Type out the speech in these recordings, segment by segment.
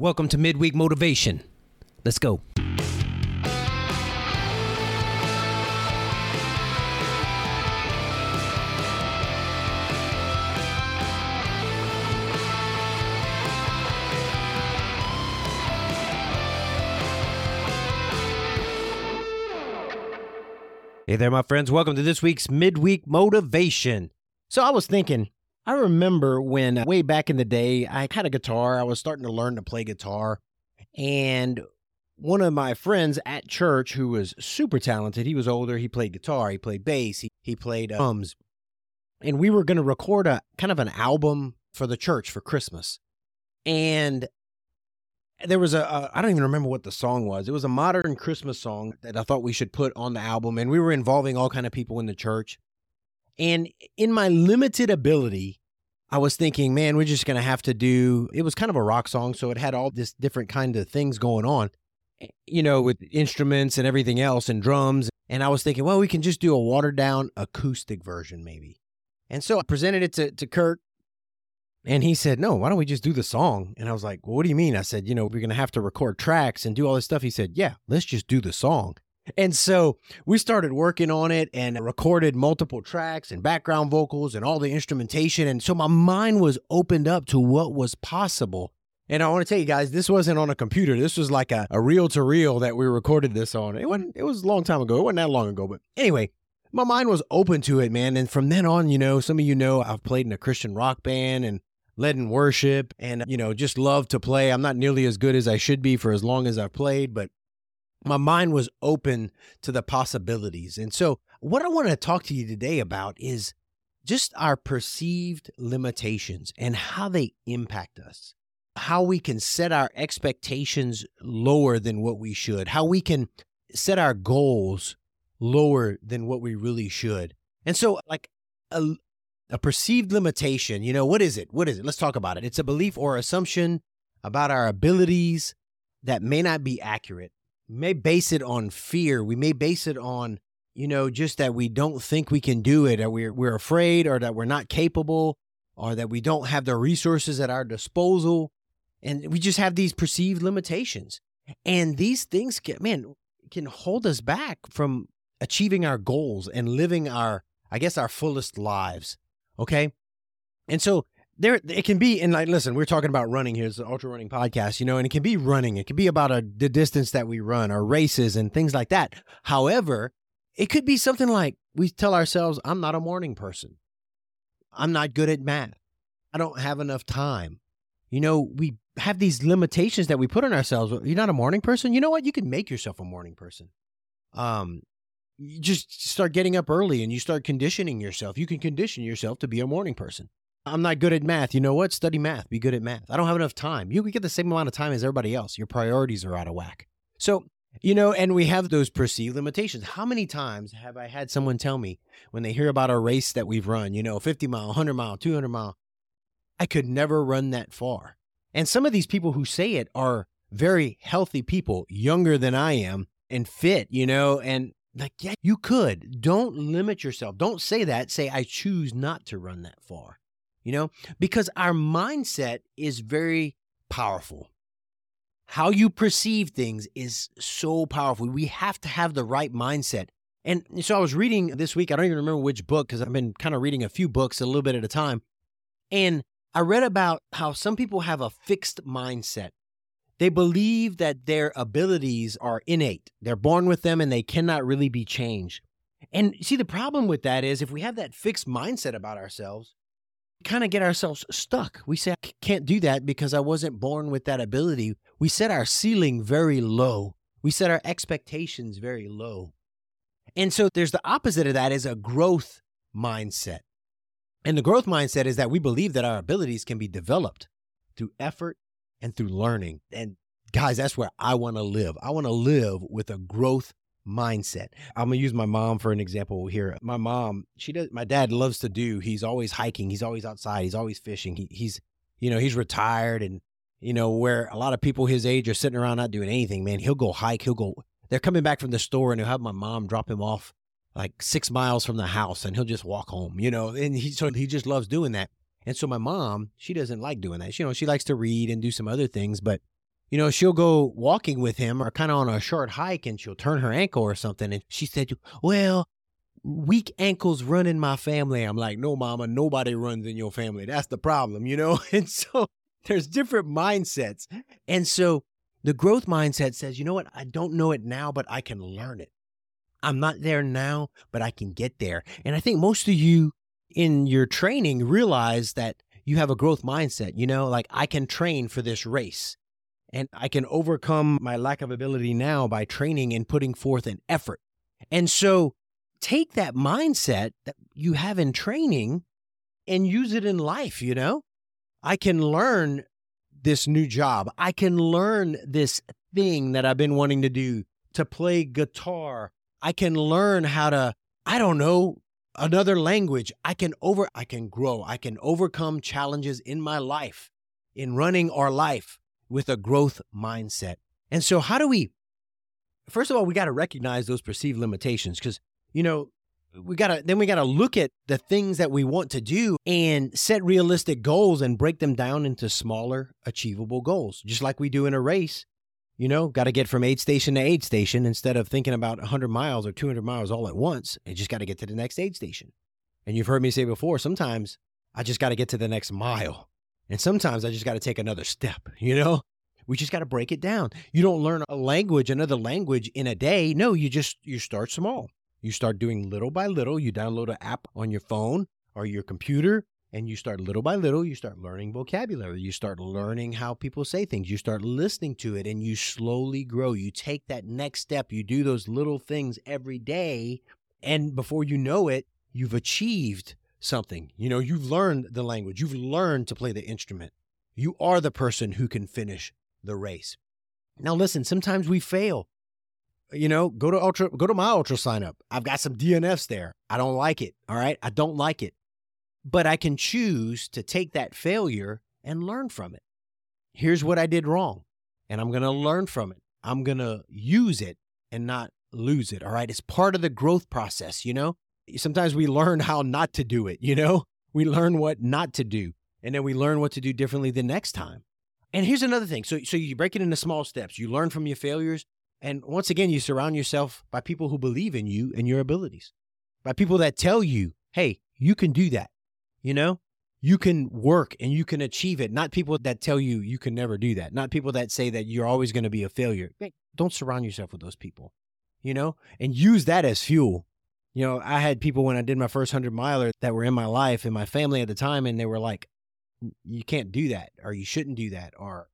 Welcome to Midweek Motivation. Let's go. Hey there, my friends. Welcome to this week's Midweek Motivation. So, I was thinking, I remember when uh, way back in the day, I had a guitar. I was starting to learn to play guitar. And one of my friends at church who was super talented, he was older, he played guitar, he played bass, he, he played uh, drums. And we were going to record a kind of an album for the church for Christmas. And there was a a I don't even remember what the song was. It was a modern Christmas song that I thought we should put on the album and we were involving all kind of people in the church. And in my limited ability, I was thinking, man, we're just going to have to do it was kind of a rock song, so it had all this different kind of things going on. eh, You know, with instruments and everything else and drums. And I was thinking, well, we can just do a watered down acoustic version maybe. And so I presented it to, to Kurt and he said, No, why don't we just do the song? And I was like, well, What do you mean? I said, You know, we're going to have to record tracks and do all this stuff. He said, Yeah, let's just do the song. And so we started working on it and recorded multiple tracks and background vocals and all the instrumentation. And so my mind was opened up to what was possible. And I want to tell you guys, this wasn't on a computer. This was like a, a reel to reel that we recorded this on. It wasn't, it was a long time ago. It wasn't that long ago. But anyway, my mind was open to it, man. And from then on, you know, some of you know I've played in a Christian rock band and led in worship and, you know, just love to play. I'm not nearly as good as I should be for as long as I've played, but my mind was open to the possibilities. And so, what I want to talk to you today about is just our perceived limitations and how they impact us, how we can set our expectations lower than what we should, how we can set our goals lower than what we really should. And so, like a, a perceived limitation, you know, what is it? What is it? Let's talk about it. It's a belief or assumption about our abilities that may not be accurate. May base it on fear. We may base it on, you know, just that we don't think we can do it, or we're, we're afraid, or that we're not capable, or that we don't have the resources at our disposal. And we just have these perceived limitations. And these things can, man, can hold us back from achieving our goals and living our, I guess, our fullest lives. Okay. And so there, it can be, and like, listen, we're talking about running here. It's an ultra running podcast, you know, and it can be running. It can be about a, the distance that we run, our races and things like that. However, it could be something like we tell ourselves, I'm not a morning person. I'm not good at math. I don't have enough time. You know, we have these limitations that we put on ourselves. You're not a morning person. You know what? You can make yourself a morning person. Um, you just start getting up early and you start conditioning yourself. You can condition yourself to be a morning person. I'm not good at math. You know what? Study math. Be good at math. I don't have enough time. You could get the same amount of time as everybody else. Your priorities are out of whack. So, you know, and we have those perceived limitations. How many times have I had someone tell me when they hear about a race that we've run, you know, 50 mile, 100 mile, 200 mile, I could never run that far. And some of these people who say it are very healthy people, younger than I am and fit, you know, and like, yeah, you could. Don't limit yourself. Don't say that. Say, I choose not to run that far, you know, because our mindset is very powerful. How you perceive things is so powerful. We have to have the right mindset. And so I was reading this week, I don't even remember which book because I've been kind of reading a few books a little bit at a time. And I read about how some people have a fixed mindset. They believe that their abilities are innate, they're born with them and they cannot really be changed. And see, the problem with that is if we have that fixed mindset about ourselves, kind of get ourselves stuck. We say, I can't do that because I wasn't born with that ability. We set our ceiling very low, we set our expectations very low. And so there's the opposite of that is a growth mindset. And the growth mindset is that we believe that our abilities can be developed through effort and through learning. And guys, that's where I want to live. I want to live with a growth mindset. I'm to use my mom for an example here. My mom, she does my dad loves to do. He's always hiking, he's always outside, he's always fishing. He, he's you know, he's retired and you know, where a lot of people his age are sitting around not doing anything, man. He'll go hike, he'll go they're coming back from the store and he'll have my mom drop him off like six miles from the house and he'll just walk home, you know, and he so he just loves doing that. And so my mom, she doesn't like doing that. You know, she likes to read and do some other things, but you know, she'll go walking with him or kind of on a short hike and she'll turn her ankle or something. And she said, Well, weak ankles run in my family. I'm like, No, mama, nobody runs in your family. That's the problem, you know? And so there's different mindsets. And so the growth mindset says, You know what? I don't know it now, but I can learn it. I'm not there now, but I can get there. And I think most of you in your training realize that you have a growth mindset. You know, like I can train for this race and I can overcome my lack of ability now by training and putting forth an effort. And so take that mindset that you have in training and use it in life, you know? I can learn this new job. I can learn this thing that I've been wanting to do to play guitar. I can learn how to, I don't know, another language. I can over I can grow. I can overcome challenges in my life, in running our life with a growth mindset. And so, how do we, first of all, we got to recognize those perceived limitations because, you know, we got to, then we got to look at the things that we want to do and set realistic goals and break them down into smaller, achievable goals, just like we do in a race. You know, got to get from aid station to aid station instead of thinking about 100 miles or 200 miles all at once. And just got to get to the next aid station. And you've heard me say before, sometimes I just got to get to the next mile. And sometimes I just got to take another step, you know? We just got to break it down. You don't learn a language, another language in a day. No, you just you start small. You start doing little by little. You download an app on your phone or your computer and you start little by little you start learning vocabulary you start learning how people say things you start listening to it and you slowly grow you take that next step you do those little things every day and before you know it you've achieved something. You know, you've learned the language, you've learned to play the instrument. You are the person who can finish the race. Now, listen, sometimes we fail. You know, go to ultra, go to my UltraSignup. I've got some DNFs there. I don't like it. All right. I don't like it. But I can choose to take that failure and learn from it. Here's what I did wrong. And I'm going to learn from it. I'm going to use it and not lose it. All right. It's part of the growth process. You know, sometimes we learn how not to do it, you know? We learn what not to do, and then we learn what to do differently the next time. And here's another thing. So so you break it into small steps. You learn from your failures, and once again, you surround yourself by people who believe in you and your abilities. By people that tell you, "Hey, you can do that." You know? You can work and you can achieve it. Not people that tell you you can never do that. Not people that say that you're always going to be a failure. Don't surround yourself with those people. You know? And use that as fuel you know, I had people when I did my first 100 miler that were in my life and my family at the time, and they were like, you can't do that, or you shouldn't do that, or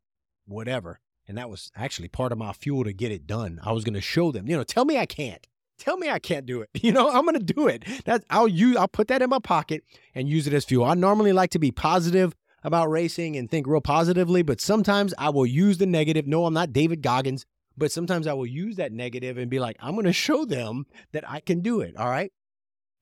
whatever. And that was actually part of my fuel to get it done. I was going to show them, you know, tell me I can't. Tell me I can't do it. You know, I'm going to do it. That I'll use I'll put that in my pocket and use it as fuel. I normally like to be positive about racing and think real positively, but sometimes I will use the negative. No, I'm not David Goggins. But sometimes I will use that negative and be like, I'm going to show them that I can do it. All right.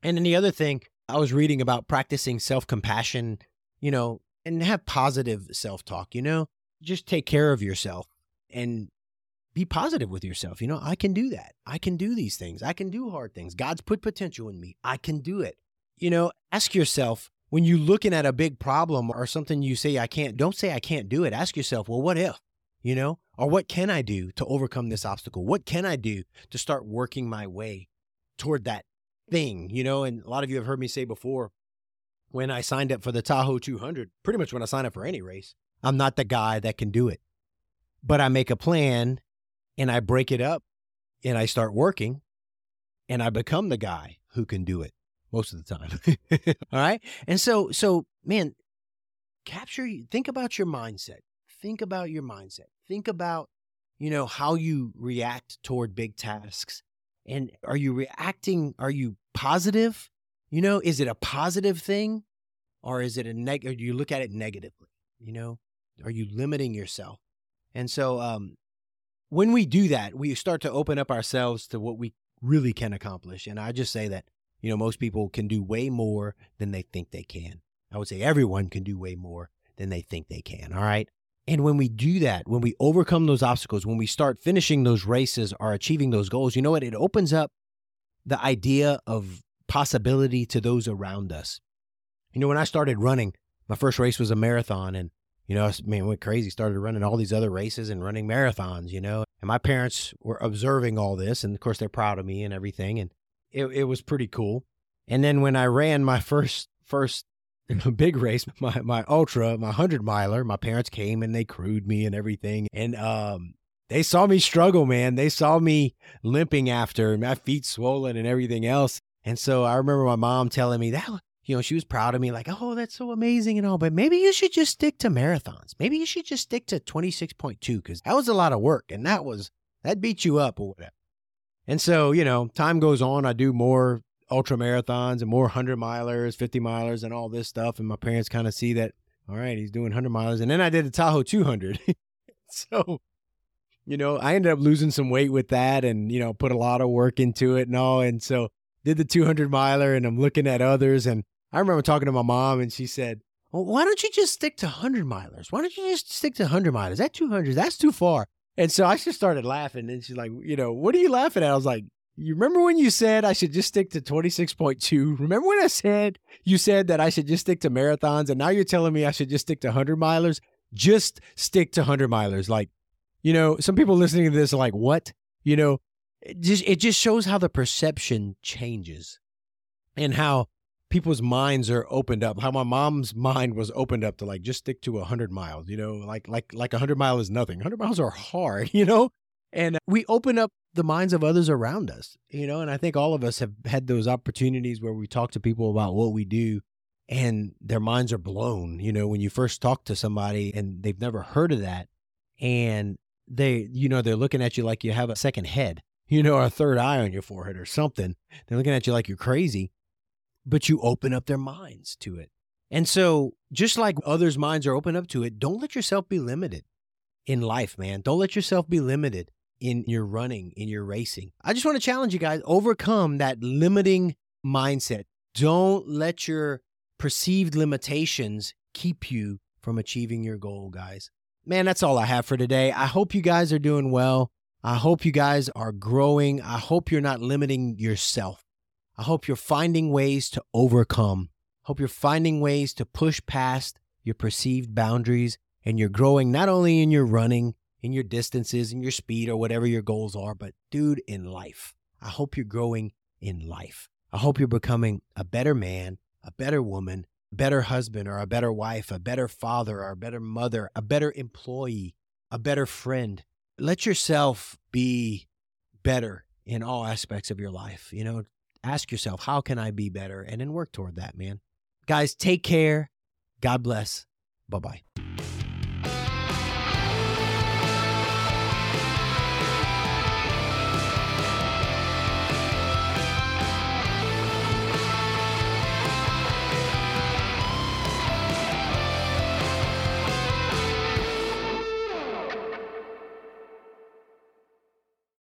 And then the other thing, I was reading about practicing self compassion, you know, and have positive self talk, you know, just take care of yourself and be positive with yourself. You know, I can do that. I can do these things. I can do hard things. God's put potential in me. I can do it. You know, ask yourself when you're looking at a big problem or something you say, I can't, don't say I can't do it. Ask yourself, well, what if? You know, or what can I do to overcome this obstacle? What can I do to start working my way toward that thing? You know, and a lot of you have heard me say before when I signed up for the Tahoe 200, pretty much when I sign up for any race, I'm not the guy that can do it. But I make a plan and I break it up and I start working and I become the guy who can do it most of the time. All right? And so so man, capture think about your mindset. Think about your mindset. Think about you know how you react toward big tasks. And are you reacting are you positive? You know is it a positive thing or is it a neg or do you look at it negatively? You know are you limiting yourself? And so um when we do that we start to open up ourselves to what we really can accomplish. And i just say that you know most people can do way more than they think they can. I would say everyone can do way more than they think they can all right and when we do that, when we overcome those obstacles, when we start finishing those races or achieving those goals, you know what? It opens up the idea of possibility to those around us. You know, when I started running, my first race was a marathon and You know, I mean, went crazy, started running all these other races and running marathons, you know. And my parents were observing all this. And of course, they're proud of me and everything. And it, it was pretty cool. And then when I ran my first, first big race, my, my ultra, my 100 miler, my parents came and they crewed me and everything. And um, they saw me struggle, man. They saw me limping after, my feet swollen and everything else. And so I remember my mom telling me that you know, she was proud of me, like, oh, that's so amazing and all, but maybe you should just stick to marathons. Maybe you should just stick to 26.2 because that was a lot of work and that was, that beat you up or whatever. And so, you know, time goes on. I do more ultra marathons and more 100 milers, 50 milers, and all this stuff. And my parents kind of see that, all right, he's doing 100 milers. And then I did the Tahoe 200. so, you know, I ended up losing some weight with that and, you know, put a lot of work into it and all. And so, did the 200 miler and I'm looking at others and I remember talking to my mom and she said, well, why don't you just stick to 100 milers? Why don't you just stick to 100 milers? That 200, that's too far. And so I just started laughing. And she's like, you know, what are you laughing at? I was like, you remember when you said I should just stick to 26.2? Remember when I said you said that I should just stick to marathons? And now you're telling me I should just stick to 100 milers? Just stick to 100 milers. Like, you know, some people listening to this are like, what? You know, it just, it just shows how the perception changes and how people's minds are opened up how my mom's mind was opened up to like just stick to 100 miles you know like like like 100 mile is nothing 100 miles are hard you know and uh, we open up the minds of others around us you know and i think all of us have had those opportunities where we talk to people about what we do and their minds are blown you know when you first talk to somebody and they've never heard of that and they you know they're looking at you like you have a second head you know or a third eye on your forehead or something they're looking at you like you're crazy but you open up their minds to it. And so, just like others' minds are open up to it, don't let yourself be limited in life, man. Don't let yourself be limited in your running, in your racing. I just want to challenge you guys overcome that limiting mindset. Don't let your perceived limitations keep you from achieving your goal, guys. Man, that's all I have for today. I hope you guys are doing well. I hope you guys are growing. I hope you're not limiting yourself. I hope you're finding ways to overcome. Hope you're finding ways to push past your perceived boundaries and you're growing not only in your running, in your distances, in your speed, or whatever your goals are, but dude, in life. I hope you're growing in life. I hope you're becoming a better man, a better woman, a better husband, or a better wife, a better father, or a better mother, a better employee, a better friend. Let yourself be better in all aspects of your life. You know, ask yourself, how can I be better? And then work toward that, man. Guys, take care. God bless. Bye bye.